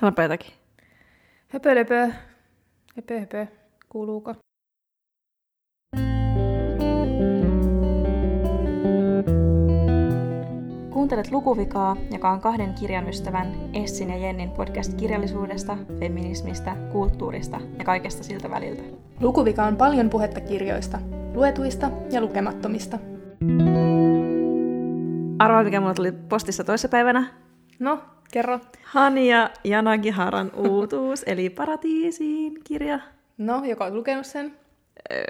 Sanoppa jotakin. Höpö, löpö. Höpö, höpö. Kuuluuko? Kuuntelet Lukuvikaa, joka on kahden kirjan ystävän Essin ja Jennin podcast kirjallisuudesta, feminismistä, kulttuurista ja kaikesta siltä väliltä. Lukuvika on paljon puhetta kirjoista, luetuista ja lukemattomista. Arvaa, mikä mulle tuli postissa toissapäivänä? No, kerro. Hania Janagiharan uutuus, eli Paratiisiin kirja. No, joka on lukenut sen? Öö,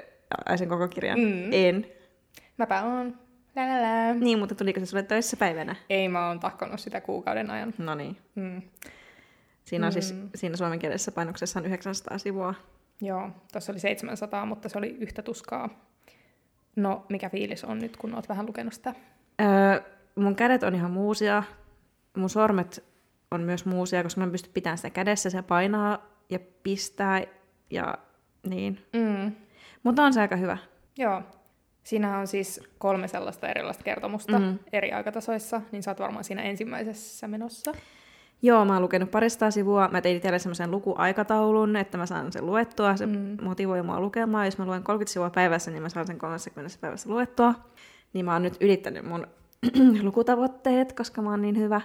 sen koko kirjan? Mm. En. Mäpä oon. Lä, lä, lä. Niin, mutta tuliko se sulle toissapäivänä? Ei, mä oon tahkonut sitä kuukauden ajan. No niin. Mm. Siinä on siis, Mm. siinä suomenkielisessä painoksessa on 900 sivua. Joo, tuossa oli 700, mutta se oli yhtä tuskaa. No, mikä fiilis on nyt, kun oot vähän lukenut sitä? Öö, mun kädet on ihan muusia. Mun sormet on myös muusia, koska mä en pysty pitämään sitä kädessä. Se painaa ja pistää ja niin. Mm. Mutta on se aika hyvä. Joo. Siinä on siis kolme sellaista erilaista kertomusta mm. eri aikatasoissa, niin sä oot varmaan siinä ensimmäisessä menossa. Joo, mä oon lukenut parista sivua. Mä tein itselle semmoisen lukuaikataulun, että mä saan sen luettua. Se mm. motivoi mua lukemaan. Jos mä luen 30 sivua päivässä, niin mä saan sen 30 päivässä luettua. Niin mä oon nyt ylittänyt mun lukutavoitteet, koska mä oon niin hyvä.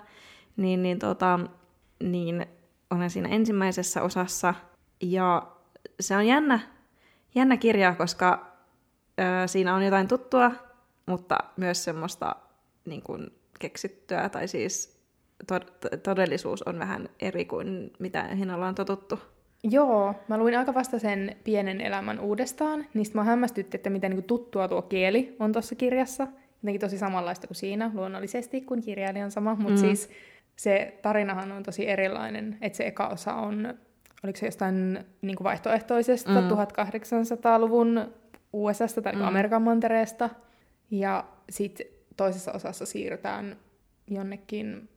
Niin, niin, tota, niin olen siinä ensimmäisessä osassa. Ja se on jännä, jännä kirja, koska ö, siinä on jotain tuttua, mutta myös semmoista niin kuin keksittyä, tai siis tod- todellisuus on vähän eri kuin mitä mihin ollaan totuttu. Joo, mä luin aika vasta sen pienen elämän uudestaan, niin mä hämmästytti, että miten niinku tuttua tuo kieli on tuossa kirjassa. Jotenkin tosi samanlaista kuin siinä, luonnollisesti, kun kirjailija on sama, mutta mm. siis se tarinahan on tosi erilainen, että se eka osa on, oliko se jostain niin kuin vaihtoehtoisesta Mm. mm. 1800-luvun USAsta tai mm. Mm. Amerikan mantereesta, ja sitten toisessa osassa siirrytään jonnekin,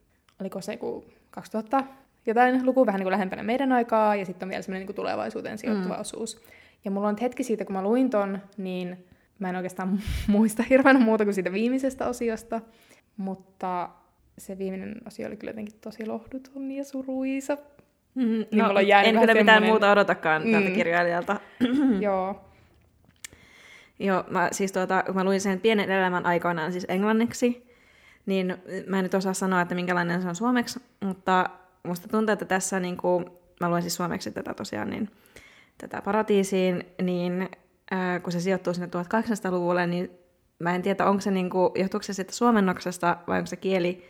oliko se joku 2000 jotain luku vähän niin kuin lähempänä meidän aikaa, ja sitten on vielä semmoinen niin tulevaisuuteen sijoittuva Mm. mm. osuus. Ja mulla on nyt hetki siitä, kun mä luin ton, niin mä en oikeastaan muista hirveän muuta kuin siitä viimeisestä osiosta, mutta se viimeinen osio oli kyllä jotenkin tosi lohduton ja suruisa. Mm, Niin jäänyt en kyllä mitään semmonen- muuta odotakaan mm. tältä kirjailijalta. Joo. Joo, mä, siis tuota, kun mä luin sen pienen elämän aikoinaan siis englanniksi, niin mä en nyt osaa sanoa, että minkälainen se on suomeksi, mutta musta tuntuu, että tässä, niin kuin, mä luen siis suomeksi tätä tosiaan, niin tätä paratiisiin, niin äh, kun se sijoittuu sinne 1800-luvulle, niin mä en tiedä, onko se, niin kuin, johtuuko se sitten suomennoksesta vai onko se kieli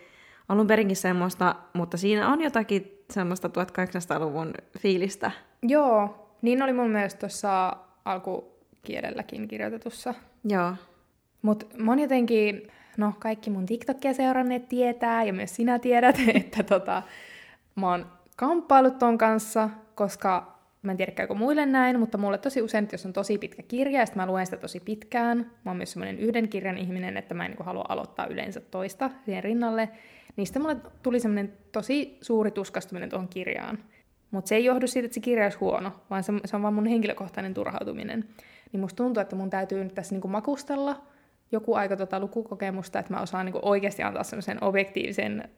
alun perinkin semmoista, mutta siinä on jotakin semmoista 1800-luvun fiilistä. Joo, niin oli mun mielestä tuossa alkukielelläkin kirjoitetussa. Joo. Mutta mä oon jotenkin, no kaikki mun TikTokia seuranneet tietää, ja myös sinä tiedät, että tota, mä oon kamppailut ton kanssa, koska mä en tiedä käykö muille näin, mutta mulle tosi usein, että jos on tosi pitkä kirja, ja mä luen sitä tosi pitkään, mä oon myös semmoinen yhden kirjan ihminen, että mä en niin halua aloittaa yleensä toista siihen rinnalle, sitten mulle tuli semmoinen tosi suuri tuskastuminen tuohon kirjaan. Mutta se ei johdu siitä, että se kirja olisi huono, vaan se, se on vaan mun henkilökohtainen turhautuminen. Niin musta tuntuu, että mun täytyy nyt tässä niinku makustella joku aika tota lukukokemusta, että mä osaan niinku oikeasti antaa semmoisen objektiivisen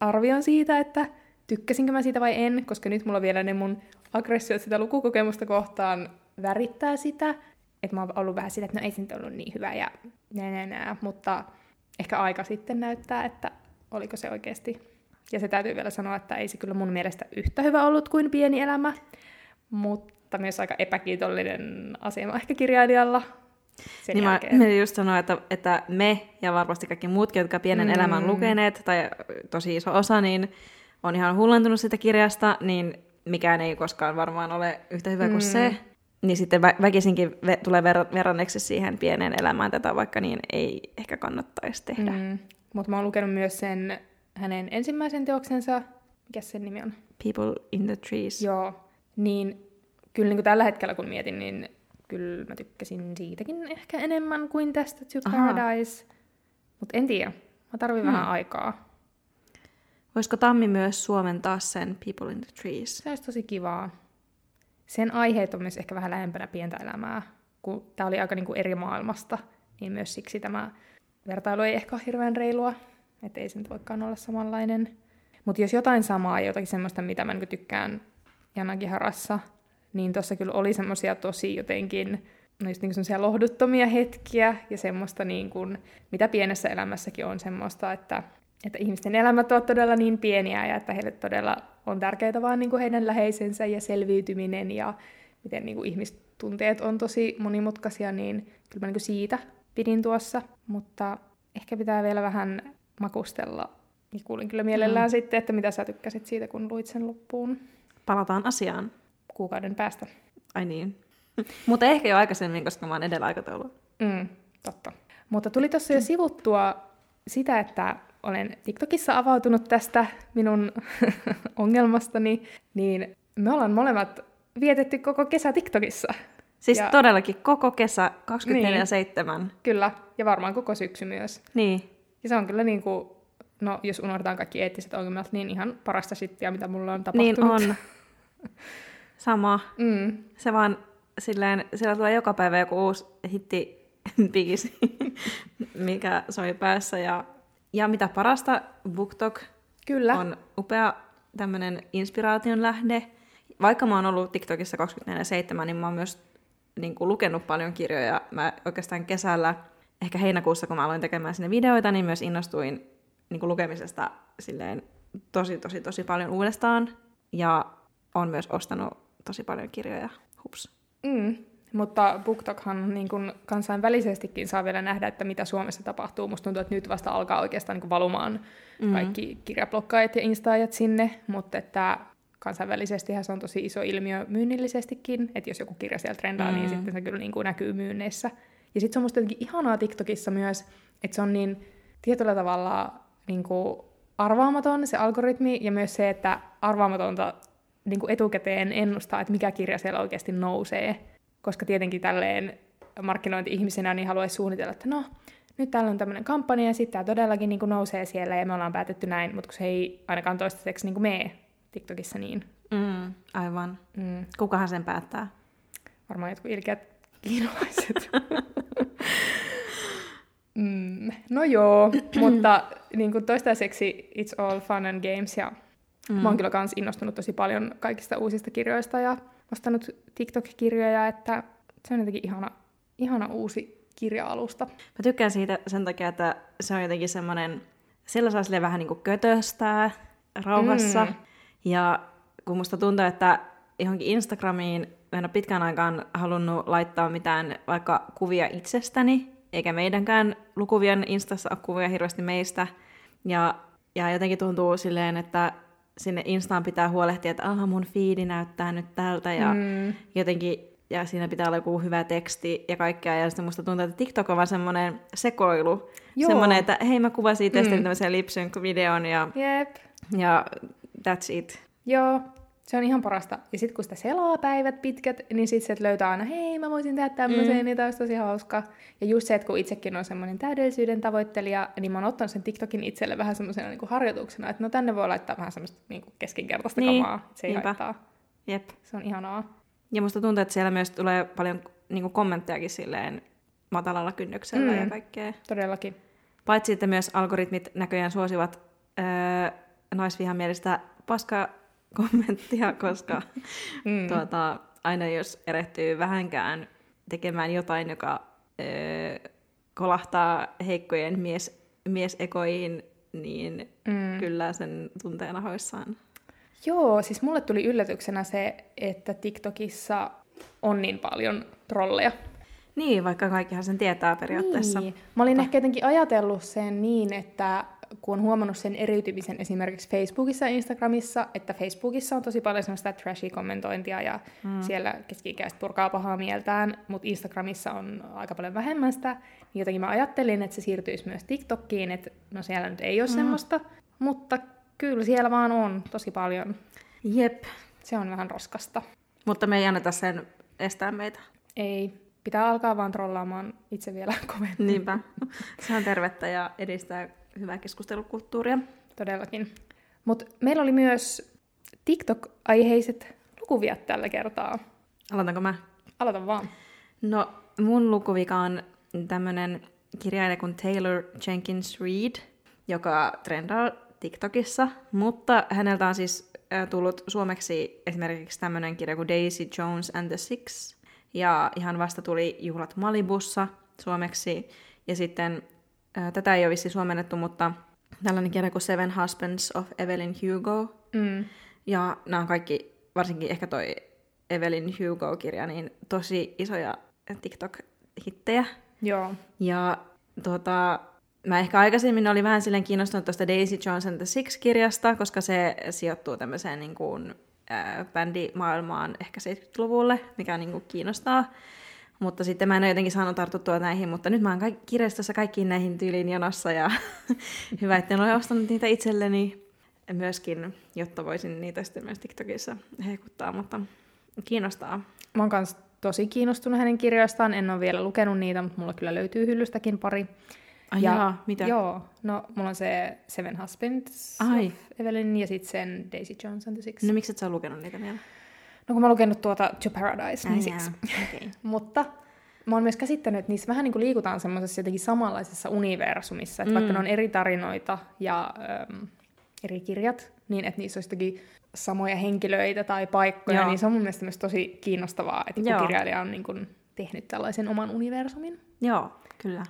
arvion siitä, että tykkäsinkö mä siitä vai en, koska nyt mulla vielä ne mun aggressiot sitä lukukokemusta kohtaan värittää sitä, että mä oon ollut vähän sitä, että no ei se nyt ollut niin hyvä ja nää, nää, nää, mutta ehkä aika sitten näyttää, että oliko se oikeasti. Ja se täytyy vielä sanoa, että ei se kyllä mun mielestä yhtä hyvä ollut kuin pieni elämä, mutta myös aika epäkiitollinen asema ehkä kirjailijalla sen niin jälkeen. mä just sanoa, että, että me ja varmasti kaikki muutkin, jotka pienen Mm. elämän lukeneet, tai tosi iso osa, niin on ihan hullentunut sitä kirjasta, niin mikään ei koskaan varmaan ole yhtä hyvä kuin Mm. se. Niin sitten vä- väkisinkin ve- tulee ver- verranneeksi siihen pieneen elämään tätä, vaikka niin ei ehkä kannattaisi tehdä. Mm. Mutta mä oon lukenut myös sen hänen ensimmäisen teoksensa, mikä sen nimi on? People in the Trees. Joo, niin kyllä niin kuin tällä hetkellä kun mietin, niin kyllä mä tykkäsin siitäkin ehkä enemmän kuin tästä To Ahaa. Paradise. Mutta en tiedä, mä tarvin Hmm. vähän aikaa. Voisiko Tammi myös suomentaa sen People in the Trees? Se olisi tosi kivaa. Sen aiheet on myös ehkä vähän lähempänä pientä elämää, kun tämä oli aika niin kuin eri maailmasta, niin myös siksi tämä vertailu ei ehkä ole hirveän reilua, että ei se nyt voikaan olla samanlainen. Mutta jos jotain samaa, jotakin semmoista, mitä mä niin tykkään Janakin harassa, niin tuossa kyllä oli semmoisia tosi jotenkin no just niin semmoisia lohduttomia hetkiä ja semmoista, niin kuin, mitä pienessä elämässäkin on semmoista, että, että ihmisten elämät ovat todella niin pieniä ja että heille todella on tärkeää vaan niin kuin heidän läheisensä ja selviytyminen ja miten niin kuin ihmistunteet on tosi monimutkaisia, niin kyllä mä niin kuin siitä pidin tuossa, mutta ehkä pitää vielä vähän makustella. Ja kuulin kyllä mielellään mm. sitten, että mitä sä tykkäsit siitä, kun luit sen loppuun. Palataan asiaan. Kuukauden päästä. Ai niin. Mutta ehkä jo aikaisemmin, koska mä oon edellä aikataulua. Mm, totta. Mutta tuli tuossa jo sivuttua sitä, että olen TikTokissa avautunut tästä minun ongelmastani, niin me ollaan molemmat vietetty koko kesä TikTokissa. Siis ja... todellakin koko kesä, 24-7. Niin, kyllä, ja varmaan koko syksy myös. Niin. Ja se on kyllä niin kuin, no jos unohdetaan kaikki eettiset ongelmat, niin ihan parasta shittiä, mitä mulla on tapahtunut. Niin on. Sama. Mm. Se vaan silleen, siellä tulee joka päivä joku uusi hitti bigisi, mikä soi päässä. Ja, ja mitä parasta, BookTok Kyllä. on upea tämmöinen inspiraation lähde. Vaikka mä oon ollut TikTokissa 24-7, niin mä oon myös niin kuin, lukenut paljon kirjoja. Mä oikeastaan kesällä, ehkä heinäkuussa, kun mä aloin tekemään sinne videoita, niin myös innostuin niin kuin, lukemisesta silleen tosi, tosi, tosi paljon uudestaan. Ja on myös ostanut tosi paljon kirjoja. Hups. Mm. Mutta BookTokhan niin kuin kansainvälisestikin saa vielä nähdä, että mitä Suomessa tapahtuu. Musta tuntuu, että nyt vasta alkaa oikeastaan niin kuin valumaan mm. kaikki kirjablokkaajat ja instaajat sinne, mutta että kansainvälisesti se on tosi iso ilmiö myynnillisestikin, että jos joku kirja siellä trendaa, niin mm. niin sitten se kyllä niin kuin näkyy myynneissä. Ja sitten se on musta jotenkin ihanaa TikTokissa myös, että se on niin tietyllä tavalla niin kuin arvaamaton se algoritmi, ja myös se, että arvaamatonta niin kuin etukäteen ennustaa, että mikä kirja siellä oikeasti nousee. Koska tietenkin tälleen markkinointi-ihmisenä niin haluaisi suunnitella, että no, nyt täällä on tämmöinen kampanja ja sitten tämä todellakin niin kuin nousee siellä ja me ollaan päätetty näin, mutta kun se ei ainakaan toistaiseksi niin kuin mene TikTokissa niin. Mm, aivan. Mm. Kukahan sen päättää? Varmaan jotkut ilkeät kiinalaiset. mm, no joo, mutta niin kuin toistaiseksi it's all fun and games ja Mm. Mä oon kyllä kans innostunut tosi paljon kaikista uusista kirjoista ja ostanut TikTok-kirjoja, että se on jotenkin ihana, ihana uusi kirja-alusta. Mä tykkään siitä sen takia, että se on jotenkin semmoinen, sillä saa sille vähän niin kuin kötöstää rauhassa. Mm. Ja kun musta tuntuu, että johonkin Instagramiin mä en ole pitkään aikaan halunnut laittaa mitään vaikka kuvia itsestäni, eikä meidänkään lukuvien Instassa ole kuvia hirveästi meistä. Ja, ja jotenkin tuntuu silleen, että sinne Instaan pitää huolehtia, että aha, mun fiidi näyttää nyt tältä ja mm. jotenkin, ja siinä pitää olla joku hyvä teksti ja kaikkea, ja sitten musta tuntuu, että TikTok on vaan semmoinen sekoilu, Joo. semmoinen, että hei mä kuvasin itse mm. tämmöisen lipsynk-videon ja, Jep. ja that's it. Joo, se on ihan parasta. Ja sitten kun sitä selaa päivät pitkät, niin sitten löytää aina, hei mä voisin tehdä tämmöisen, mm. niin tämä olisi tosi hauska. Ja just se, että kun itsekin on semmoinen täydellisyyden tavoittelija, niin mä oon ottanut sen TikTokin itselle vähän semmoisena niin harjoituksena, että no tänne voi laittaa vähän semmoista niin kuin keskinkertaista niin. kamaa, se ei Niinpä. haittaa. Jep. Se on ihanaa. Ja musta tuntuu, että siellä myös tulee paljon niin kuin kommenttejakin silleen matalalla kynnyksellä mm. ja kaikkea. Todellakin. Paitsi, että myös algoritmit näköjään suosivat öö, naisvihamielistä paskaa kommenttia, koska mm. tuota, aina jos erehtyy vähänkään tekemään jotain, joka ö, kolahtaa heikkojen mies, miesekoihin, niin mm. kyllä sen tuntee nahoissaan. Joo, siis mulle tuli yllätyksenä se, että TikTokissa on niin paljon trolleja. Niin, vaikka kaikkihan sen tietää periaatteessa. Niin. Mä olin ehkä jotenkin ajatellut sen niin, että kun on huomannut sen eriytymisen esimerkiksi Facebookissa ja Instagramissa, että Facebookissa on tosi paljon semmoista trashy kommentointia ja mm. siellä keski purkaa pahaa mieltään, mutta Instagramissa on aika paljon vähemmän sitä, niin jotenkin mä ajattelin, että se siirtyisi myös TikTokkiin, että no siellä nyt ei ole mm. semmoista, mutta kyllä siellä vaan on tosi paljon. Jep. Se on vähän roskasta. Mutta me ei anneta sen estää meitä. Ei. Pitää alkaa vaan trollaamaan itse vielä kovemmin. Niinpä. Se on tervettä ja edistää hyvää keskustelukulttuuria. Todellakin. Mutta meillä oli myös TikTok-aiheiset lukuviat tällä kertaa. Aloitanko mä? Aloitan vaan. No, mun lukuvika on tämmönen kirjailija kuin Taylor Jenkins Reid, joka trendaa TikTokissa, mutta häneltä on siis tullut suomeksi esimerkiksi tämmöinen kirja kuin Daisy Jones and the Six, ja ihan vasta tuli Juhlat Malibussa suomeksi, ja sitten tätä ei ole vissi suomennettu, mutta tällainen kirja kuin Seven Husbands of Evelyn Hugo, Mm. ja nämä on kaikki, varsinkin ehkä toi Evelyn Hugo-kirja, niin tosi isoja TikTok-hittejä. Joo. Ja tota, mä ehkä aikaisemmin olin vähän silleen kiinnostunut tuosta Daisy Jones and the Six-kirjasta, koska se sijoittuu tämmöiseen niin kuin, ää, bändimaailmaan ehkä 70-luvulle, mikä niin kuin kiinnostaa. Mutta sitten mä en ole jotenkin saanut tartuttua näihin, mutta nyt mä oon kaik- kirjastossa kaikkiin näihin tyyliin jonossa ja hyvä, että en ole ostanut niitä itselleni myöskin, jotta voisin niitä sitten myös TikTokissa hehkuttaa, mutta kiinnostaa. Mä oon kans tosi kiinnostunut hänen kirjoistaan. En ole vielä lukenut niitä, mutta mulla kyllä löytyy hyllystäkin pari. Ai jaa, mitä? Joo, no mulla on se Seven Husbands Ai. Evelyn ja sitten sen Daisy Jones and the Six. No miksi et sä lukenut niitä vielä? No kun mä oon lukenut tuota To Paradise, niin siksi. okei. Mutta mä oon myös käsittänyt, että niissä vähän niin kuin liikutaan semmoisessa jotenkin samanlaisessa universumissa, että mm. vaikka ne on eri tarinoita ja äm, eri kirjat, niin että niissä olisi jotenkin samoja henkilöitä tai paikkoja, Joo. niin se on mun mielestä myös tosi kiinnostavaa, että joku Joo. kirjailija on niin kuin tehnyt tällaisen oman universumin. Joo, kyllä.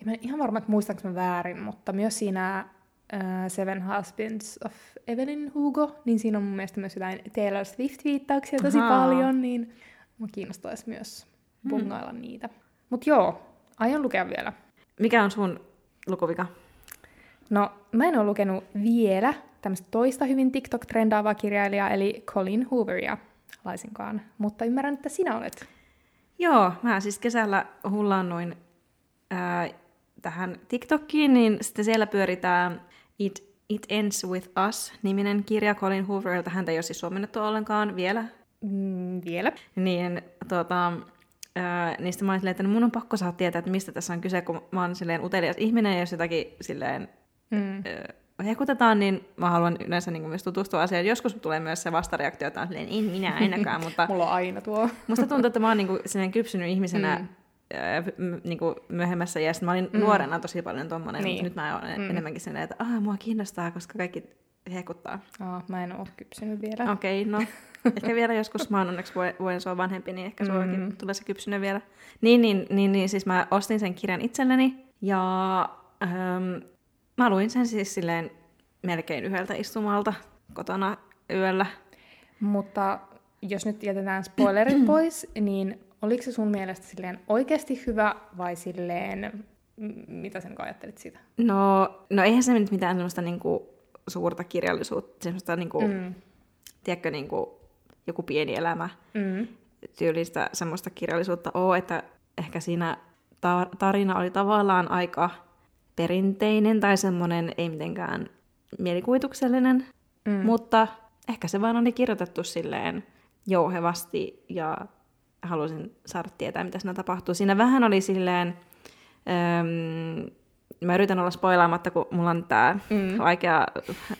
Ja mä en ihan varma, että muistanko mä väärin, mutta myös siinä äh, Seven Husbands of Evelyn Hugo, niin siinä on mun mielestä myös jotain Taylor Swift-viittauksia tosi Ahaa. paljon, niin mä kiinnostaisi myös bungailla mm. niitä. Mutta joo, aion lukea vielä. Mikä on sun lukuvika? No, mä en ole lukenut vielä tämmöistä toista hyvin TikTok-trendaavaa kirjailijaa, eli Colin Hooveria laisinkaan, mutta ymmärrän, että sinä olet. Joo, mä siis kesällä hullaannuin ää, tähän TikTokiin, niin sitten siellä pyöritään It, It Ends With Us-niminen kirja Colin Hooverilta. Häntä ei ole siis suomennettu ollenkaan vielä. Mm, vielä. Niin, tota, ää, niistä mä olin silleen, että no mun on pakko saada tietää, että mistä tässä on kyse, kun mä oon silleen utelias ihminen, ja jos jotakin silleen Mm. ö, hehkutetaan, niin mä haluan yleensä niin myös tutustua asiaan. Joskus tulee myös se vastareaktio, että on silleen, en minä ainakaan, mutta Mulla on aina tuo. musta tuntuu, että mä oon niin kuin, kypsynyt ihmisenä Mm. M- niin kuin myöhemmässä iässä. Mä olin mm. nuorena tosi paljon tommonen, niin. Mutta nyt mä oon Mm. mm. enemmänkin silleen, että ah, mua kiinnostaa, koska kaikki hehkuttaa. Aa, mä en ole kypsynyt vielä. Okei, okay, no ehkä vielä joskus, mä oon onneksi vuoden, sua vanhempi, niin ehkä sullakin Mm. tulee se kypsynen vielä. Niin, niin, niin, niin, siis mä ostin sen kirjan itselleni ja ähm, mä luin sen siis silleen melkein yhdeltä istumalta kotona yöllä. Mutta jos nyt jätetään spoilerit pois, niin oliko se sun mielestä silleen oikeasti hyvä vai silleen, mitä sen ajattelit siitä? No, no eihän se nyt mitään semmoista niinku suurta kirjallisuutta, semmoista niinku, mm. Tiedätkö, niinku, joku pieni elämä Mm. tyylistä semmoista kirjallisuutta ole, että ehkä siinä ta- tarina oli tavallaan aika perinteinen tai semmoinen ei mitenkään mielikuvituksellinen, mm. mutta ehkä se vaan oli kirjoitettu silleen jouhevasti ja halusin saada tietää, mitä siinä tapahtuu. Siinä vähän oli silleen, äm, mä yritän olla spoilaamatta, kun mulla on tää Mm. vaikea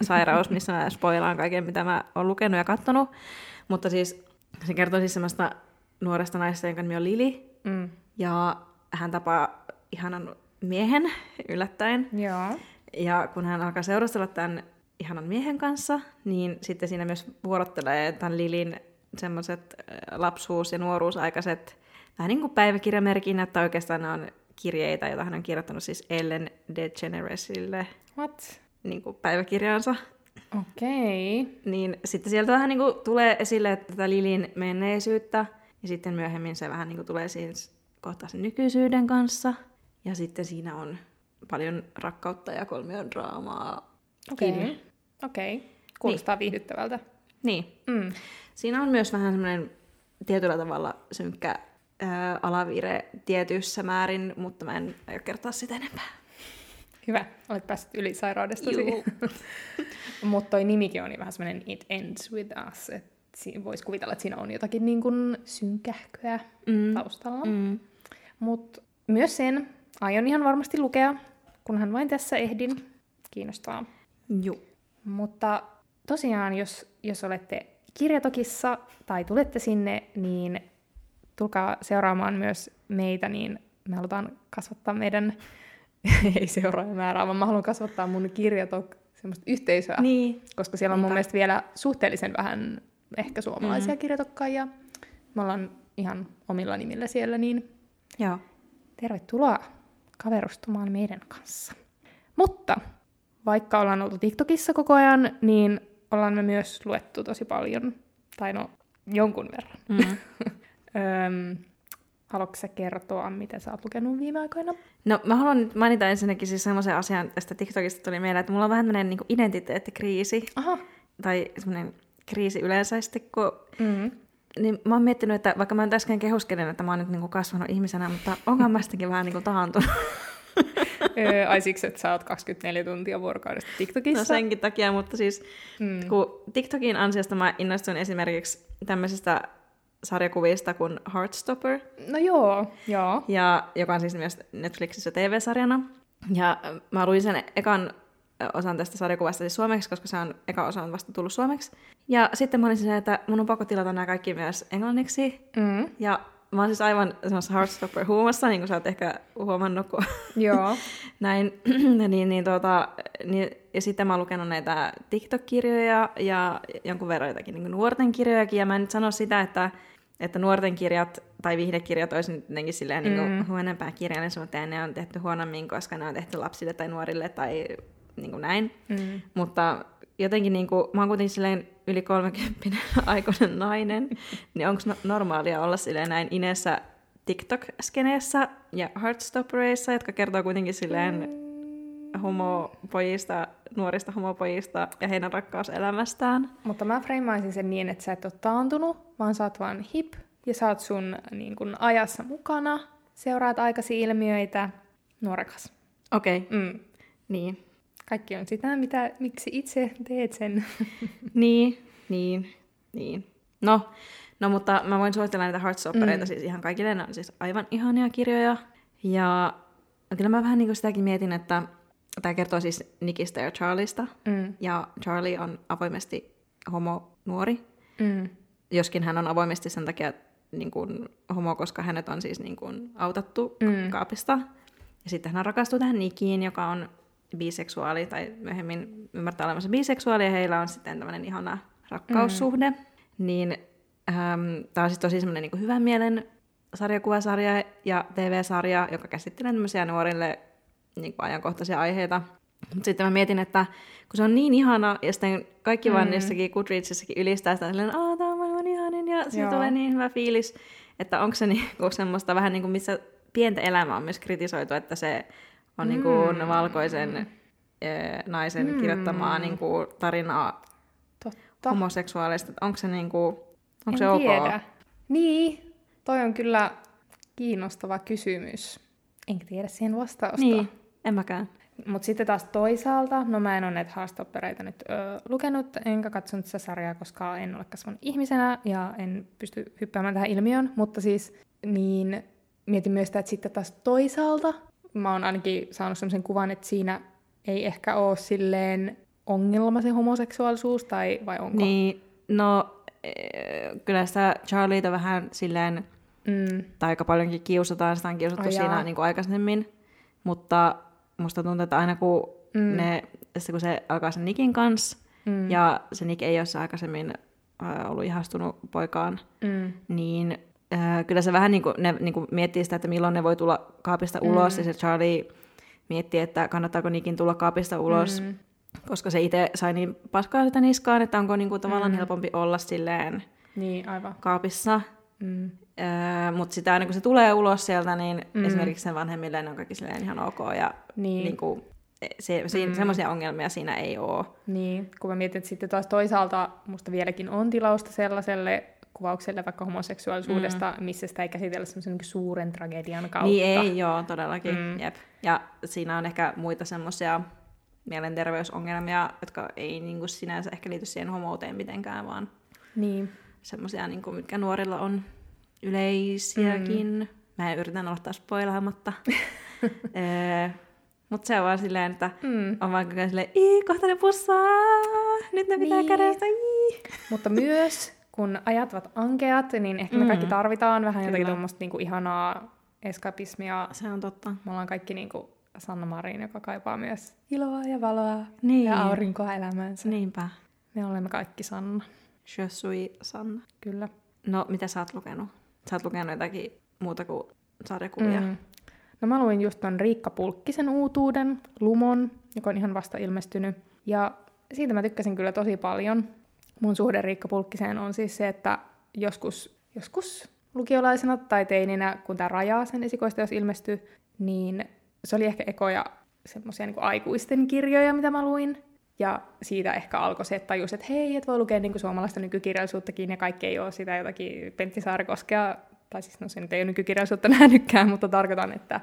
sairaus, missä mä spoilaan kaiken, mitä mä oon lukenut ja kattonut. Mutta siis se kertoo siis semmoista nuoresta naisesta, jonka nimi on Lili, Mm. ja hän tapaa ihanan miehen yllättäen. Joo. Ja kun hän alkaa seurustella tämän ihanan miehen kanssa, niin sitten siinä myös vuorottelee tämän Lilin semmoiset lapsuus- ja nuoruusaikaiset vähän niin kuin päiväkirjamerkinnät, tai oikeastaan ne on kirjeitä, joita hän on kirjoittanut siis Ellen DeGeneresille What? niin kuin päiväkirjaansa. Okei. Okay. Niin sitten sieltä vähän niin kuin tulee esille tätä Lilin menneisyyttä, ja sitten myöhemmin se vähän niin kuin tulee siis kohtaa sen nykyisyyden kanssa. Ja sitten siinä on paljon rakkautta ja kolmion draamaa. Okei. Okay. Okei. Okay. Kuulostaa niin. viihdyttävältä. Niin. Mm. Siinä on myös vähän semmoinen tietyllä tavalla synkkä ää, alaviire tietyissä määrin, mutta mä en aio kertoa sitä enempää. Hyvä, olet päässyt yli sairaudestasi. Juu. Mutta toi nimikin on niin vähän semmoinen It Ends With Us, että voisi kuvitella, että siinä on jotakin niin kuin synkähköä Mm. taustalla. Mm. Mutta myös sen aion ihan varmasti lukea, kunhan vain tässä ehdin. Kiinnostaa. Juu. Mutta tosiaan, jos, jos olette kirjatokissa tai tulette sinne, niin tulkaa seuraamaan myös meitä, niin me halutaan kasvattaa meidän, ei seuraajamäärää, vaan mä haluan kasvattaa mun kirjatok semmoista yhteisöä, Niin. koska siellä on mun Niinpä. mielestä vielä suhteellisen vähän ehkä suomalaisia Mm. kirjatokkaajia. Me ollaan ihan omilla nimillä siellä, niin Joo. tervetuloa kaverustumaan meidän kanssa. Mutta vaikka ollaan oltu TikTokissa koko ajan, niin ollaan me myös luettu tosi paljon, tai no jonkun verran. Mm. Öm, haluatko sä kertoa, mitä sä oot lukenut viime aikoina? No mä haluan nyt mainita ensinnäkin siis semmoisen asian, tästä TikTokista tuli mieleen, että mulla on vähän tämmöinen niin identiteettikriisi, Aha. tai semmoinen kriisi yleisesti, kun Mm. niin mä oon miettinyt, että vaikka mä nyt äsken kehuskelin, että mä oon nyt niinku kasvanut ihmisenä, mutta onko mä sittenkin vähän niinku taantunut. Ai siksi, että sä oot 24 tuntia vuorokaudesta TikTokissa? No senkin takia, mutta siis Mm. kun TikTokin ansiosta mä innostuin esimerkiksi tämmöisistä sarjakuvista kuin Heartstopper, No joo, joo. ja, joka on siis myös Netflixissä TV-sarjana. Ja äh, mä luin sen ekan äh, osan tästä sarjakuvasta siis suomeksi, koska se on, eka osa on vasta tullut suomeksi. Ja sitten mä olin silleen, että mun on pakko tilata nämä kaikki myös englanniksi. Mm. Ja mä oon siis aivan semmoisessa Heartstopper-huumassa, niin kuin sä oot ehkä huomannut, kun Joo. näin. niin, niin, tuota, niin, ja sitten mä oon lukenut näitä TikTok-kirjoja ja jonkun verran jotakin niin nuorten kirjojakin. Ja mä en nyt sano sitä, että, että nuorten kirjat tai viihdekirjat olisi nyt jotenkin silleen niin Mm. huonompää kirjallisuutta ja ne on tehty huonommin, koska ne on tehty lapsille tai nuorille tai niin kuin näin. Mm. Mutta jotenkin niin kuin, mä oon kuitenkin silleen yli 30 aikuinen nainen, niin onko no- normaalia olla silleen näin inessä TikTok-skeneessä ja Heartstoppereissa, jotka kertoo kuitenkin silleen homopojista, nuorista homopojista ja heidän rakkauselämästään. Mutta mä freimaisin sen niin, että sä et ole taantunut, vaan sä oot vaan hip, ja sä oot sun niin kun, ajassa mukana, seuraat aikasi ilmiöitä, nuorekas. Okei, okay. Mm. niin. Kaikki on sitä, mitä, miksi itse teet sen. Niin, niin, niin. No, no mutta mä voin suositella näitä Heartstoppereita Mm. siis ihan kaikille. Ne on siis aivan ihania kirjoja. Ja kyllä mä vähän niin kuin sitäkin mietin, että tämä kertoo siis Nickistä ja Charlista. Mm. Ja Charlie on avoimesti homo nuori. Mm. Joskin hän on avoimesti sen takia niin kuin homo, koska hänet on siis niin kuin autattu mm. kaapista. Ja sitten hän rakastuu tähän Nikiin, joka on biseksuaali, tai myöhemmin ymmärtää olevansa biseksuaali, ja heillä on sitten tämmöinen ihana rakkaussuhde. Mm. Niin ähm, tämä on siis tosi semmoinen niin hyvän mielen sarjakuvasarja ja TV-sarja, joka käsittelee tämmöisiä nuorille niin kuin ajankohtaisia aiheita. Mutta sitten mä mietin, että kun se on niin ihana, ja sitten kaikki mm. vaan jossakin Goodreadsissakin ylistää sitä, silleen, aah, tämä on maailman ihanin, ja siitä tulee niin hyvä fiilis, että onko se niinku semmoista vähän niin kuin, missä pientä elämää on myös kritisoitu, että se on niin kuin Mm. valkoisen eh, naisen Mm. kirjoittamaa niin kuin tarinaa Totta. homoseksuaalista, onko se, niin kuin, onko en se ok? tiedä. Niin, toi on kyllä kiinnostava kysymys. Enkä tiedä siihen vastausta. Niin, en mäkään. Mutta sitten taas toisaalta, no mä en ole näitä haastoppereita nyt ö, lukenut, enkä katsonut sitä sarjaa, koska en ole kasvanut ihmisenä ja en pysty hyppäämään tähän ilmiöön, mutta siis niin mietin myös sitä, että sitten taas toisaalta mä oon ainakin saanut sellaisen kuvan, että siinä ei ehkä ole silleen ongelma se homoseksuaalisuus, tai vai onko? Niin, no eh, kyllä sitä Charlieta vähän silleen, Mm, tai aika paljonkin kiusataan, sitä on kiusattu Ai siinä jaa. niin kuin aikaisemmin, mutta musta tuntuu, että aina kun, Mm. ne, kun se alkaa sen Nikin kanssa, mm, ja se Nick ei ole se aikaisemmin ollut ihastunut poikaan, mm, niin äh, kyllä se vähän niin kuin, ne niin kuin miettii sitä, että milloin ne voi tulla kaapista Mm. ulos, ja se Charlie miettii, että kannattaako Nikin tulla kaapista ulos, Mm. koska se itse sai niin paskaa sitä niskaan, että onko niin kuin tavallaan Mm. helpompi olla silleen Niin, aivan. kaapissa. Mm. Öö, Mutta sitä aina kun se tulee ulos sieltä, niin Mm. mm. esimerkiksi sen vanhemmille ne on kaikki silleen ihan ok. Ja Niin. niin kuin, se, se, Mm. mm. semmoisia ongelmia siinä ei ole. Niin, kun mä mietin, että sitten taas toisaalta musta vieläkin on tilausta sellaiselle kuvaukselle vaikka homoseksuaalisuudesta, mm. missä sitä ei käsitellä semmoisen niin suuren tragedian kautta. Niin ei, joo, todellakin. Mm. Jep. Ja siinä on ehkä muita semmoisia mielenterveysongelmia, jotka ei niin kuin sinänsä ehkä liity siihen homouteen mitenkään, vaan Niin. semmoisia, niin kuin, mitkä nuorilla on yleisiäkin. Mm. Mä en yritän olla taas spoilaamatta. Mutta se on vaan silleen, että Mm. on vaan koko ajan silleen, ii, kohta ne pussaa, nyt ne pitää Niin. kädestä. Mutta myös, kun ajat ovat ankeat, niin ehkä me kaikki Mm. tarvitaan vähän jotakin tuommoista niinku ihanaa eskapismia. Se on totta. Me ollaan kaikki niinku Sanna Marin, joka kaipaa myös iloa ja valoa Niin. ja aurinkoa elämäänsä. Niinpä. Me olemme kaikki Sanna, Je suis Sanna. kyllä. No, mitä sä oot lukenut? Sä oot lukenut jotakin muuta kuin sarjakuvia. Mm. No mä luin just ton Riikka Pulkkisen uutuuden, Lumon, joka on ihan vasta ilmestynyt. Ja siitä mä tykkäsin kyllä tosi paljon. Mun suhde Riikka Pulkkiseen on siis se, että joskus, joskus lukiolaisena tai teininä, kun tämä rajaa sen esikoisteos ilmestyi, niin se oli ehkä ekoja semmoisia niin aikuisten kirjoja, mitä mä luin. Ja siitä ehkä alkoi se, että tajus, että hei, et voi lukea niin kuin suomalaista nykykirjallisuuttakin, ja kaikki ei ole sitä jotakin Pentti Saarikoskea, tai siis no se nyt ei ole nykykirjallisuutta nähnytkään, mutta tarkoitan, että,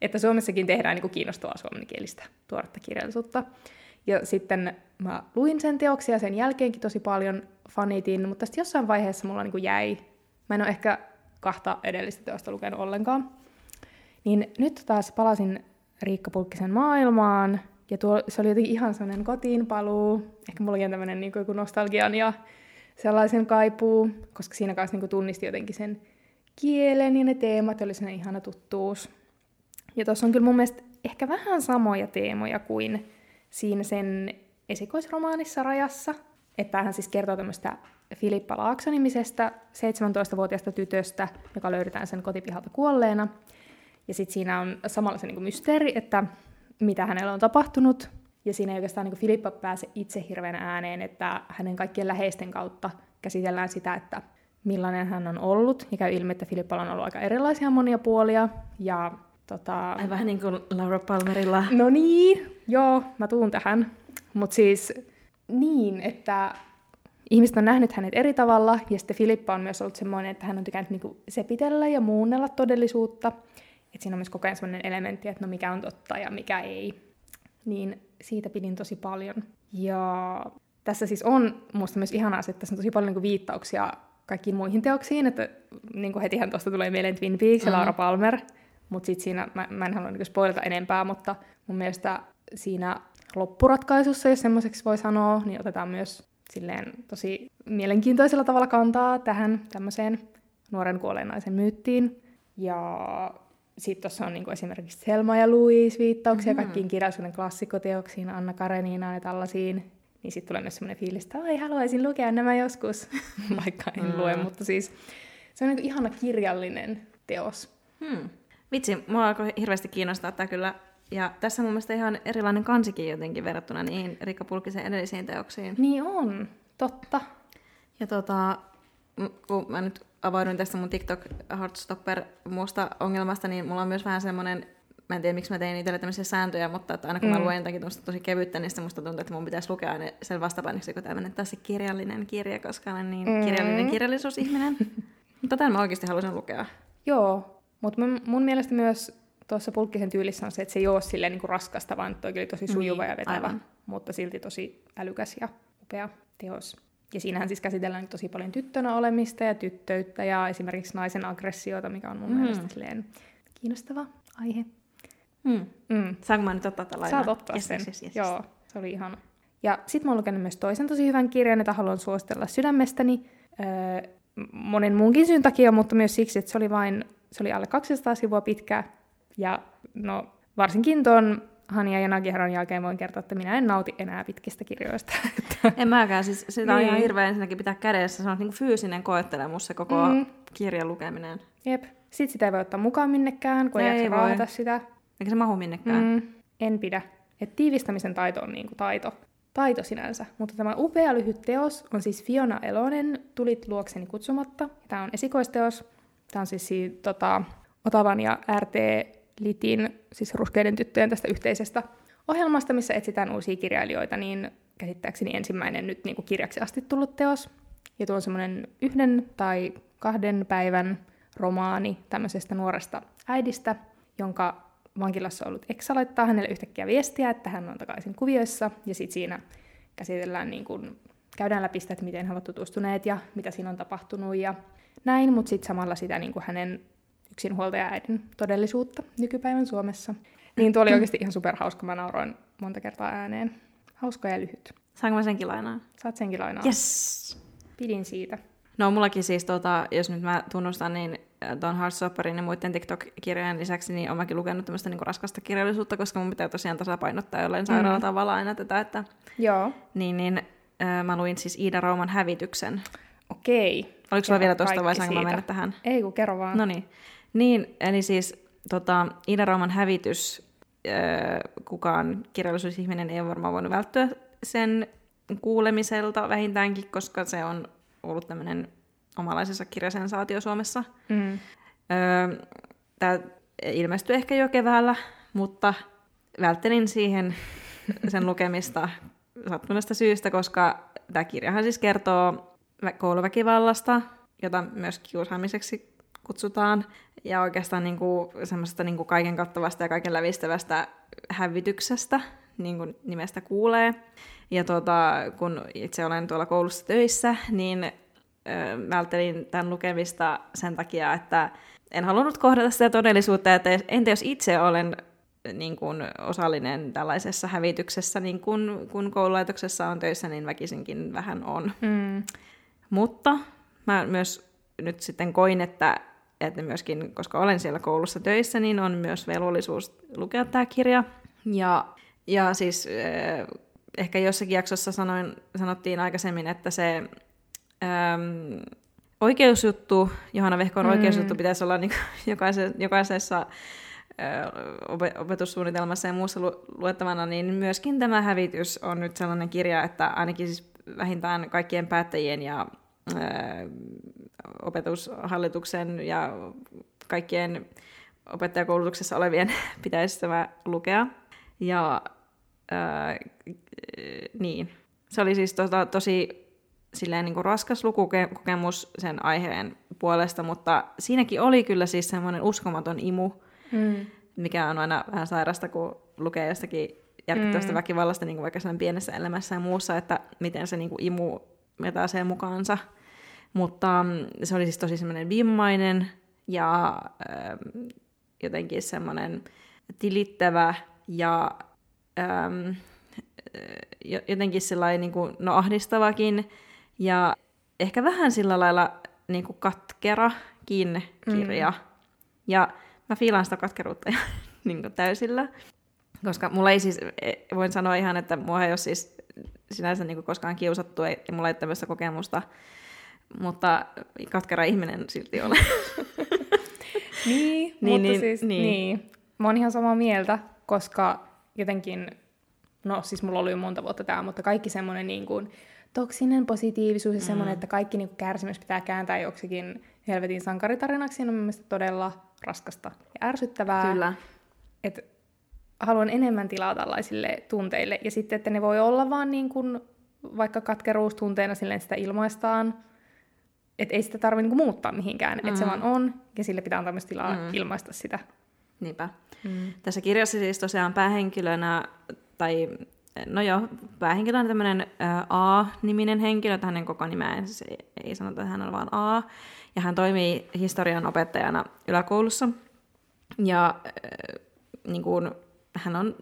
että Suomessakin tehdään niin kuin kiinnostavaa suomenkielistä tuoretta kirjallisuutta. Ja sitten mä luin sen teoksia sen jälkeenkin tosi paljon fanitin, mutta sitten jossain vaiheessa mulla niin kuin jäi. Mä en ole ehkä kahta edellistä teosta lukenut ollenkaan. Niin nyt taas palasin Riikka Pulkkisen maailmaan, ja tuo, se oli jotenkin ihan sellainen kotiin paluu. Ehkä mulla on tämmöinen niin kuin nostalgian ja sellaisen kaipuu, koska siinä kanssa niin kuin tunnisti jotenkin sen kielen ja ne teemat, oli sellainen ihana tuttuus. Ja tuossa on kyllä mun mielestä ehkä vähän samoja teemoja kuin siinä sen esikoisromaanissa Rajassa. Että hän siis kertoo tämmöistä Filippa Laakso-nimisestä 17-vuotiaasta tytöstä, joka löydetään sen kotipihalta kuolleena. Ja sitten siinä on samalla se niin mysteeri, että mitä hänellä on tapahtunut. Ja siinä ei oikeastaan niin Filippa pääse itse hirveän ääneen, että hänen kaikkien läheisten kautta käsitellään sitä, että millainen hän on ollut. Ja käy ilmi, että Filippalla on ollut aika erilaisia monia puolia. Ja tota... Ai vähän niin kuin Laura Palmerilla. No niin, joo, mä tuun tähän. Mutta siis niin, että ihmiset on nähnyt hänet eri tavalla, ja sitten Filippa on myös ollut semmoinen, että hän on tykännyt niinku sepitellä ja muunnella todellisuutta. Että siinä on myös koko ajan semmoinen elementti, että no mikä on totta ja mikä ei. Niin siitä pidin tosi paljon. Ja tässä siis on musta myös ihanaa että tässä on tosi paljon niinku viittauksia kaikkiin muihin teoksiin, että niin kuin hetihän tuosta tulee mieleen Twin Peaks ja mm. Laura Palmer, mutta sitten siinä, mä, mä en halua niin spoilata enempää, mutta mun mielestä siinä loppuratkaisussa, jos semmoiseksi voi sanoa, niin otetaan myös silleen tosi mielenkiintoisella tavalla kantaa tähän tämmöiseen nuoren kuolleen naisen myyttiin. Ja sitten tuossa on niinku esimerkiksi Selma ja Louise viittauksia mm-hmm. kaikkiin kirjallisuuden klassikoteoksiin, Anna Karenina ja tällaisiin. Niin sitten tulee myös semmoinen fiilis, että ai haluaisin lukea nämä joskus, vaikka en mm. lue, mutta siis se on niinku ihana kirjallinen teos. Hmm. Vitsi, mua alkoi hirveästi kiinnostaa tämä kyllä. Ja tässä on mun mielestä ihan erilainen kansikin jotenkin verrattuna niihin Rikka Pulkkisen edellisiin teoksiin. Niin on, totta. Ja tota, kun mä nyt avauduin tästä mun TikTok Heartstopper muusta ongelmasta, niin mulla on myös vähän semmoinen, mä en tiedä miksi mä tein itselle tämmöisiä sääntöjä, mutta että aina kun mm. mä luen jotakin tosi kevyttä, niin sitten musta tuntuu, että mun pitäisi lukea aina sen vastapainoksi, kun tämmöinen taas kirjallinen kirja, koska olen niin mm. kirjallinen kirjallisuusihminen. mutta tämän mä oikeasti haluaisin lukea. Joo, mutta mun, mun mielestä myös tuossa pulkkisen tyylissä on se, että se ei ole silleen niin kuin raskasta, vaan toi oli tosi sujuva niin, ja vetävä, aivan. mutta silti tosi älykäs ja upea teos. Ja siinähän siis käsitellään tosi paljon tyttönä olemista ja tyttöyttä ja esimerkiksi naisen aggressiota, mikä on mun mm. mielestä silleen kiinnostava aihe. Mm. Mm. Saanko mä nyt ottaa tätä lainaa? Saat ottaa yes, sen. Yes, yes, yes. Joo, se oli ihana. Ja sit mä oon lukenut myös toisen tosi hyvän kirjan, jota haluan suositella sydämestäni. Öö, monen muunkin syyn takia, mutta myös siksi, että se oli vain, se oli alle 200 sivua pitkä. Ja no, varsinkin tuon Hania ja Nagiharan jälkeen voin kertoa, että minä en nauti enää pitkistä kirjoista. en mäkään, siis sitä niin. on ihan niin. hirveä ensinnäkin pitää kädessä, se on niin fyysinen koettelemus se koko mm. kirjan lukeminen. Jep. Sitten sitä ei voi ottaa mukaan minnekään, kun ei, ei raahata sitä. Eikä se mahu minnekään. Mm. En pidä. Et tiivistämisen taito on niinku taito. Taito sinänsä. Mutta tämä upea lyhyt teos on siis Fiona Elonen, Tulit luokseni kutsumatta. Tämä on esikoisteos. Tämä on siis siitä, tota, Otavan ja RT Litin, siis ruskeiden tyttöjen tästä yhteisestä ohjelmasta, missä etsitään uusia kirjailijoita, niin käsittääkseni ensimmäinen nyt niin kuin kirjaksi asti tullut teos. Ja tuo on semmoinen yhden tai kahden päivän romaani tämmöisestä nuoresta äidistä, jonka vankilassa ollut Eksa laittaa hänelle yhtäkkiä viestiä, että hän on takaisin kuvioissa, ja sitten siinä käsitellään, niin kuin, käydään läpi sitä, että miten he ovat tutustuneet ja mitä siinä on tapahtunut ja näin, mutta sitten samalla sitä niin kuin hänen yksinhuoltaja-äidin todellisuutta nykypäivän Suomessa. Niin tuo oli oikeasti ihan superhauska, mä nauroin monta kertaa ääneen. Hauska ja lyhyt. Saanko mä senkin lainaa? Saat senkin lainaa. Yes! Pidin siitä. No mullakin siis, tota, jos nyt mä tunnustan, niin tuon Heartstopperin ja muiden TikTok-kirjojen lisäksi, niin olen lukenut tämmöistä niin raskasta kirjallisuutta, koska mun pitää tosiaan tasapainottaa jollain sairaalla mm. tavalla aina tätä, että... Joo. Niin, niin äh, mä luin siis Iida Rauman hävityksen. Okei. Oliko sulla vielä tuosta vai saanko mä mennä tähän? Ei, kun kerro vaan. No niin. Niin, eli siis tota, Iida Rauman hävitys, äh, kukaan kirjallisuusihminen ei ole varmaan voinut välttyä sen kuulemiselta vähintäänkin, koska se on ollut tämmöinen omalaisessa kirjasensaatio Suomessa. Mm. Öö, Tämä ilmestyi ehkä jo keväällä, mutta välttelin siihen sen lukemista sattuneesta syystä, koska tämä kirjahan siis kertoo kouluväkivallasta, jota myös kiusaamiseksi kutsutaan, ja oikeastaan niin kuin semmoisesta niin kuin kaiken kattavasta ja kaiken lävistävästä hävityksestä, niin kuin nimestä kuulee. Ja tuota, kun itse olen tuolla koulussa töissä, niin välttelin tämän lukemista sen takia, että en halunnut kohdata sitä todellisuutta, että entä jos itse olen niin kuin osallinen tällaisessa hävityksessä, niin kun, kun koululaitoksessa on töissä, niin väkisinkin vähän on. Mm. Mutta mä myös nyt sitten koin, että, että myöskin, koska olen siellä koulussa töissä, niin on myös velvollisuus lukea tämä kirja. Ja, ja siis ehkä jossakin jaksossa sanoin, sanottiin aikaisemmin, että se äm, oikeusjuttu, Johanna Vehkon mm. oikeusjuttu pitäisi olla niin jokaisessa, jokaisessa opetussuunnitelmassa ja muussa lu- luettavana, niin myöskin tämä hävitys on nyt sellainen kirja, että ainakin siis vähintään kaikkien päättäjien ja opetushallituksen ja kaikkien opettajakoulutuksessa olevien pitäisi tämä lukea. Ja ö, niin, se oli siis to- tosi silleen niin kuin raskas lukukokemus sen aiheen puolesta, mutta siinäkin oli kyllä siis semmoinen uskomaton imu, mm. mikä on aina vähän sairasta, kun lukee jostakin järkyttävästä mm. väkivallasta niin kuin vaikka sen pienessä elämässä ja muussa, että miten se niin kuin imu vetää sen mukaansa. Mutta mm, se oli siis tosi semmoinen vimmainen ja äh, jotenkin semmoinen tilittävä ja ähm, jotenkin sellainen niin kuin, no ahdistavakin ja ehkä vähän sillä lailla niin kuin katkerakin kirja. Mm. Ja mä fiilaan sitä katkeruutta niin kuin täysillä. Koska mulla ei siis, e, voin sanoa ihan, että mua ei ole siis sinänsä niin kuin koskaan kiusattu, ei, mulla ei tämmöistä kokemusta, mutta katkera ihminen silti olen. niin, niin, mutta niin, siis, niin. niin. Mä oon ihan samaa mieltä, koska jotenkin, no siis mulla oli jo monta vuotta tämä, mutta kaikki semmoinen niin kuin, toksinen positiivisuus ja mm. semmoinen, että kaikki niin kärsimys pitää kääntää joksikin helvetin sankaritarinaksi, on mielestäni todella raskasta ja ärsyttävää. Kyllä. Et haluan enemmän tilaa tällaisille tunteille. Ja sitten, että ne voi olla vaan niin kuin, vaikka katkeruustunteena silleen sitä ilmaistaan, että ei sitä tarvitse niin muuttaa mihinkään, mm. että se vaan on, ja sille pitää antaa myös tilaa mm. ilmaista sitä. Niinpä. Mm. Tässä kirjassa siis tosiaan päähenkilönä, tai no joo, päähenkilö on tämmöinen A-niminen henkilö, että hänen koko nimeä siis ei, ei sanota, että hän on vaan A. Ja hän toimii historian opettajana yläkoulussa. Ja äh, niin kuin, hän on,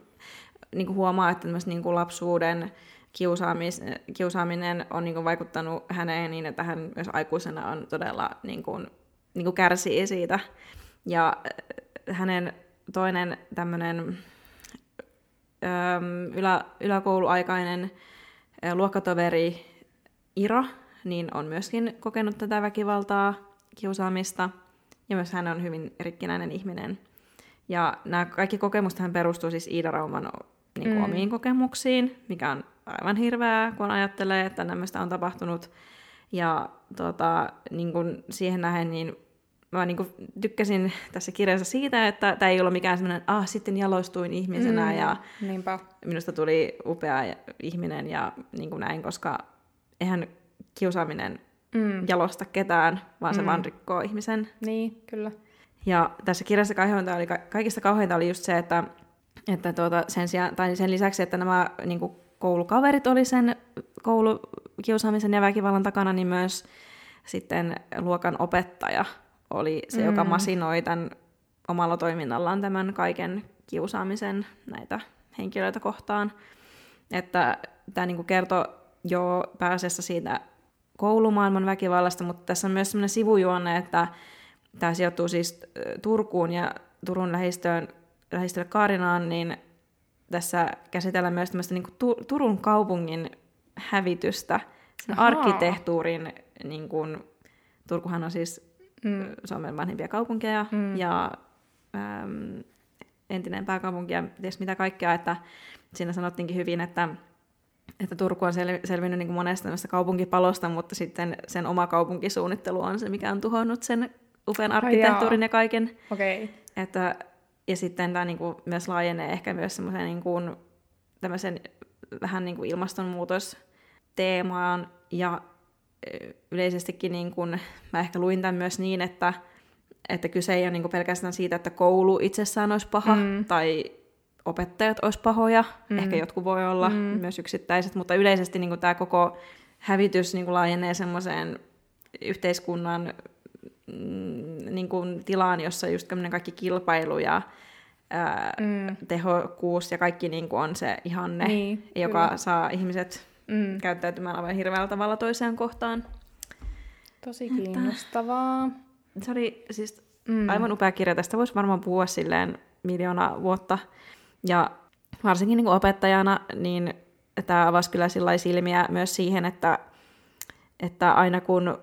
niin kuin huomaa, että niin kuin lapsuuden kiusaamis, kiusaaminen on niin kuin vaikuttanut häneen niin, että hän myös aikuisena on todella niin kuin, niin kuin kärsii siitä. Ja hänen toinen tämmöinen ylä, yläkouluaikainen luokkatoveri Ira niin on myöskin kokenut tätä väkivaltaa, kiusaamista, ja myös hän on hyvin rikkinäinen ihminen. Ja nämä kaikki kokemukset hän perustuu siis Iida Rauman niin kuin mm. omiin kokemuksiin, mikä on aivan hirveää, kun ajattelee, että nämmöistä on tapahtunut. Ja tota, niin kuin siihen nähen, niin mä niin kuin tykkäsin tässä kirjassa siitä, että tämä ei ollut mikään semmoinen, ah, sitten jaloistuin ihmisenä mm, ja niinpä. minusta tuli upea ihminen ja niin kuin näin, koska eihän kiusaaminen mm. jalosta ketään, vaan se mm. vaan rikkoo ihmisen. Niin, kyllä. Ja tässä kirjassa kauheinta oli, kaikista kauheinta oli just se, että, että tuota, sen, sijaan, tai sen lisäksi, että nämä niin kuin koulukaverit oli sen koulukiusaamisen ja väkivallan takana, niin myös sitten luokan opettaja oli se, mm. joka masinoi tämän omalla toiminnallaan tämän kaiken kiusaamisen näitä henkilöitä kohtaan. Että tämä niinku kertoo jo pääasiassa siitä koulumaailman väkivallasta, mutta tässä on myös sellainen sivujuonne, että tämä sijoittuu siis Turkuun ja Turun lähistöön, lähistölle Kaarinaan, niin tässä käsitellään myös tämmöistä niin kuin Turun kaupungin hävitystä, sen Ahaa. arkkitehtuurin, niin kuin, Turkuhan on siis mm. Suomen vanhimpia kaupunkeja, mm. ja äm, entinen pääkaupunki ja ties mitä kaikkea, että siinä sanottiinkin hyvin, että, että Turku on sel, selvinnyt niin monesta kaupunkipalosta, mutta sitten sen oma kaupunkisuunnittelu on se, mikä on tuhonnut sen upean arkkitehtuurin ja kaiken. Okay. Että, ja sitten tämä niin kuin myös laajenee ehkä myös semmoisen niin kuin, tämmöisen vähän niin kuin ilmastonmuutosteemaan ja yleisestikin niin kuin, mä ehkä luin tämän myös niin, että, että kyse ei ole niin kuin pelkästään siitä, että koulu itsessään olisi paha mm. tai opettajat olisi pahoja, mm. ehkä jotkut voi olla mm. myös yksittäiset, mutta yleisesti niin kuin tämä koko hävitys niin kuin laajenee semmoiseen yhteiskunnan niin kuin tilaan, jossa just kaikki kilpailu ja ää, mm. tehokkuus ja kaikki niin kuin on se ihanne, niin, joka kyllä. saa ihmiset mm. käyttäytymään aivan hirveällä tavalla toiseen kohtaan. Tosi kiinnostavaa. Että se oli siis mm. aivan upea kirja. Tästä voisi varmaan puhua silleen miljoona vuotta. Ja varsinkin niin kuin opettajana, niin tämä avasi kyllä silmiä myös siihen, että, että aina kun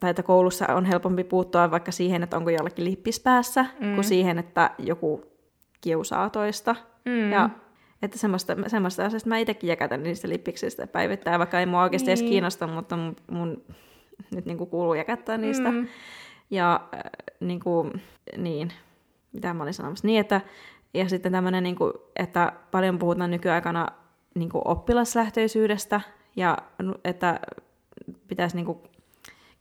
tai että koulussa on helpompi puuttua vaikka siihen, että onko jollakin lippis päässä, mm. kuin siihen, että joku kiusaa toista. Mm. Ja että semmoista, semmoista asiasta mä itsekin jäkätän niistä lippiksistä päivittäin, vaikka ei mua oikeasti niin. edes kiinnosta, mutta mun, mun nyt niin kuin kuuluu jäkättää niistä. Mm. Ja äh, niin, kuin, niin, mitä mä olin sanomassa, niin että, ja sitten tämmöinen, niin kuin, että paljon puhutaan nykyaikana niin kuin oppilaslähtöisyydestä, ja että pitäisi niin kuin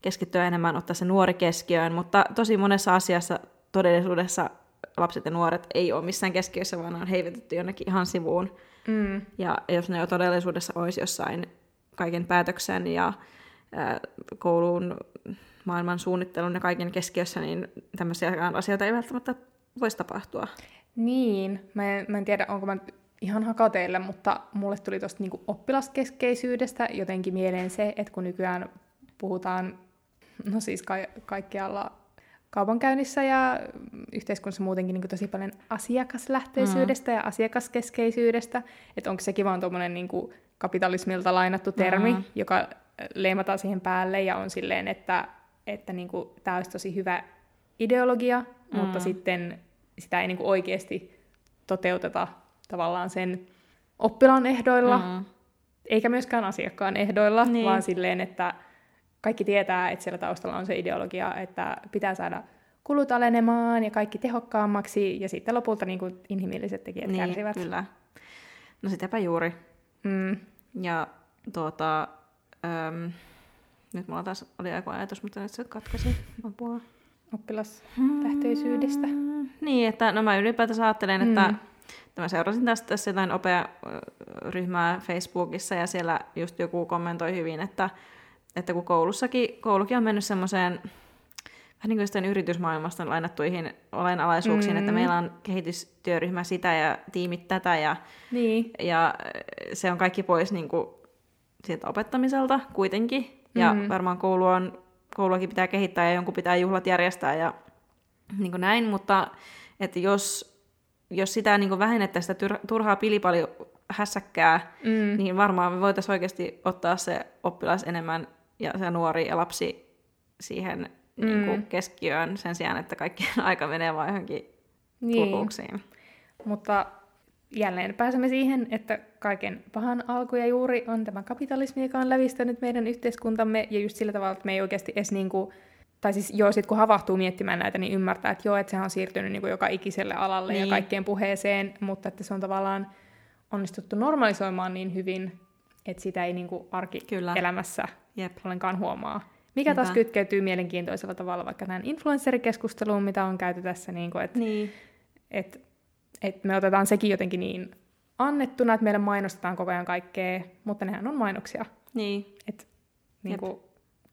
keskittyä enemmän, ottaa se nuori keskiöön, mutta tosi monessa asiassa todellisuudessa lapset ja nuoret ei ole missään keskiössä, vaan on heivetetty jonnekin ihan sivuun. Mm. Ja jos ne jo todellisuudessa olisi jossain kaiken päätöksen ja ää, koulun maailman suunnittelun ja kaiken keskiössä, niin tämmöisiä asioita ei välttämättä voisi tapahtua. Niin, mä en, mä en tiedä, onko mä ihan hakateille, mutta mulle tuli tuosta niinku oppilaskeskeisyydestä jotenkin mieleen se, että kun nykyään puhutaan, no siis ka- kaikkialla kaupankäynnissä ja yhteiskunnassa muutenkin niin tosi paljon asiakaslähtöisyydestä mm. ja asiakaskeskeisyydestä, että onko sekin vaan tuommoinen niin kapitalismilta lainattu termi, mm. joka leimataan siihen päälle ja on silleen, että, että niin kuin, tämä olisi tosi hyvä ideologia, mm. mutta sitten sitä ei niin kuin oikeasti toteuteta tavallaan sen oppilaan ehdoilla, mm. eikä myöskään asiakkaan ehdoilla, niin. vaan silleen, että kaikki tietää, että siellä taustalla on se ideologia, että pitää saada kulut alenemaan ja kaikki tehokkaammaksi, ja sitten lopulta niin kuin inhimilliset tekijät niin, kärsivät. kyllä. No sitäpä juuri. Mm. Ja tuota, äm, nyt mulla taas oli joku ajatus, mutta nyt se katkaisi apua. Oppilaslähtöisyydestä. Mm, niin, että no mä ylipäätänsä ajattelen, että mm. Mä seurasin tästä tässä jotain opea ryhmää Facebookissa ja siellä just joku kommentoi hyvin, että että kun koulussakin, koulukin on mennyt semmoiseen vähän niin kuin yritysmaailmasta lainattuihin olenalaisuuksiin, mm. että meillä on kehitystyöryhmä sitä ja tiimit tätä ja, niin. ja se on kaikki pois niin kuin sieltä opettamiselta kuitenkin. Ja mm. varmaan koulu on, kouluakin pitää kehittää ja jonkun pitää juhlat järjestää ja niin kuin näin, mutta että jos, jos sitä niin kuin vähennettäisiin sitä turhaa pilipalju hässäkkää, mm. niin varmaan me voitaisiin oikeasti ottaa se oppilas enemmän ja se nuori ja lapsi siihen mm. niin kuin keskiöön sen sijaan, että kaikki aika menee vain johonkin niin. Mutta jälleen pääsemme siihen, että kaiken pahan alku ja juuri on tämä kapitalismi, joka on lävistänyt meidän yhteiskuntamme, ja just sillä tavalla, että me ei oikeasti edes niin kuin, tai siis joo, sit kun havahtuu miettimään näitä, niin ymmärtää, että joo, että sehän on siirtynyt niin kuin joka ikiselle alalle niin. ja kaikkeen puheeseen, mutta että se on tavallaan onnistuttu normalisoimaan niin hyvin, että sitä ei niin kuin arkielämässä Jep. ollenkaan huomaa. Mikä Niinpä. taas kytkeytyy mielenkiintoisella tavalla vaikka tähän influencerikeskusteluun, mitä on käyty tässä, niin kuin, että niin. et, et me otetaan sekin jotenkin niin annettuna, että meille mainostetaan koko ajan kaikkea, mutta nehän on mainoksia. Niin. Et, niin kuin,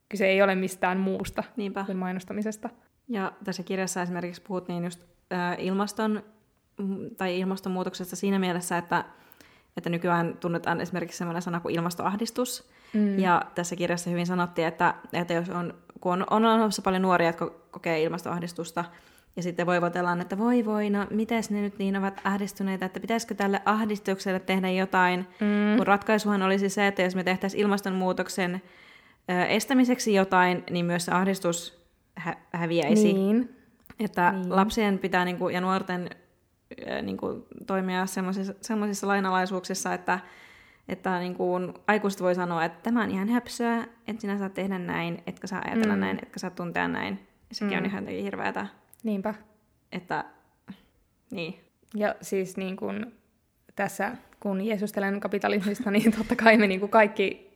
kyse ei ole mistään muusta Niinpä. kuin mainostamisesta. Ja tässä kirjassa esimerkiksi puhuttiin just äh, ilmaston tai ilmastonmuutoksesta siinä mielessä, että, että nykyään tunnetaan esimerkiksi sellainen sana kuin ilmastoahdistus, Mm. Ja tässä kirjassa hyvin sanottiin, että, että jos on kun on, on olemassa paljon nuoria, jotka kokee ilmastoahdistusta, ja sitten voivotellaan, että voi voi, no mites ne nyt niin ovat ahdistuneita, että pitäisikö tälle ahdistukselle tehdä jotain, mm. kun ratkaisuhan olisi se, että jos me tehtäisiin ilmastonmuutoksen ö, estämiseksi jotain, niin myös se ahdistus hä- häviäisi. Niin. Että Niin. lapsien pitää niinku, ja nuorten ö, niinku, toimia sellaisissa, lainalaisuuksissa, että, että niinku, aikuiset voi sanoa, että tämä on ihan höpsöä, että sinä saat tehdä näin, etkä saa ajatella Mm. mm. näin, etkä saa tuntea näin. Ja sekin mm. Mm. on ihan hirveätä, Niinpä. että niin. Ja siis niin kun tässä, kun jeesustelen kapitalismista, niin totta kai me niin kuin kaikki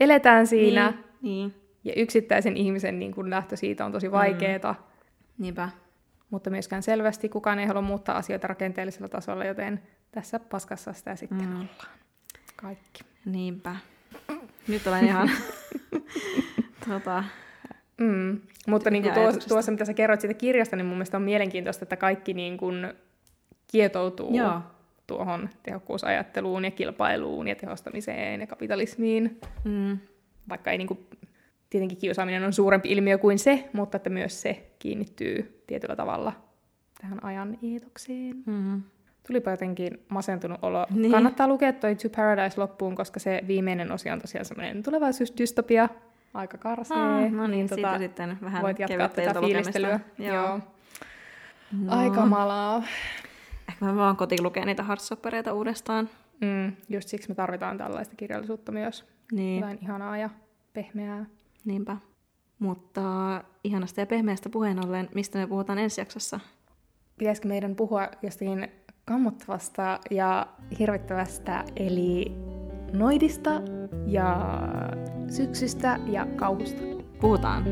eletään siinä. Niin, niin. Ja yksittäisen ihmisen niin kun lähtö siitä on tosi vaikeeta. Mm. Niinpä. Mutta myöskään selvästi kukaan ei halua muuttaa asioita rakenteellisella tasolla, joten tässä paskassa sitä sitten mm. ollaan. Kaikki. Niinpä. Nyt olen ihan... tota, Mm. Mutta niin kuin Ja tuo, ajatuksesta. tuossa, mitä sä kerroit siitä kirjasta, niin mun mielestä on mielenkiintoista, että kaikki niin kuin kietoutuu Joo. tuohon tehokkuusajatteluun ja kilpailuun ja tehostamiseen ja kapitalismiin. mm, Vaikka ei niin kuin, tietenkin kiusaaminen on suurempi ilmiö kuin se, mutta että myös se kiinnittyy tietyllä tavalla tähän ajan eetokseen. mm. Tulipa jotenkin masentunut olo. Niin. Kannattaa lukea toi To Paradise loppuun, koska se viimeinen osio on tosiaan semmoinen tulevaisuusdystopia, aika karsee. Ah, no niin, siitä sitten vähän voit jatkaa tätä fiilistelyä. Joo. Joo. No. Aika malaa. Ehkä mä vaan kotiin lukea niitä hardstoppereita uudestaan. Mm, just siksi me tarvitaan tällaista kirjallisuutta myös. Niin, Jotain ihanaa ja pehmeää. Niinpä. Mutta ihanasta ja pehmeästä puheen ollen, mistä me puhutaan ensi jaksossa? Pitäisikö meidän puhua jostain kammottavasta ja hirvittävästä, eli noidista ja syksystä ja kauhusta? Puhutaan.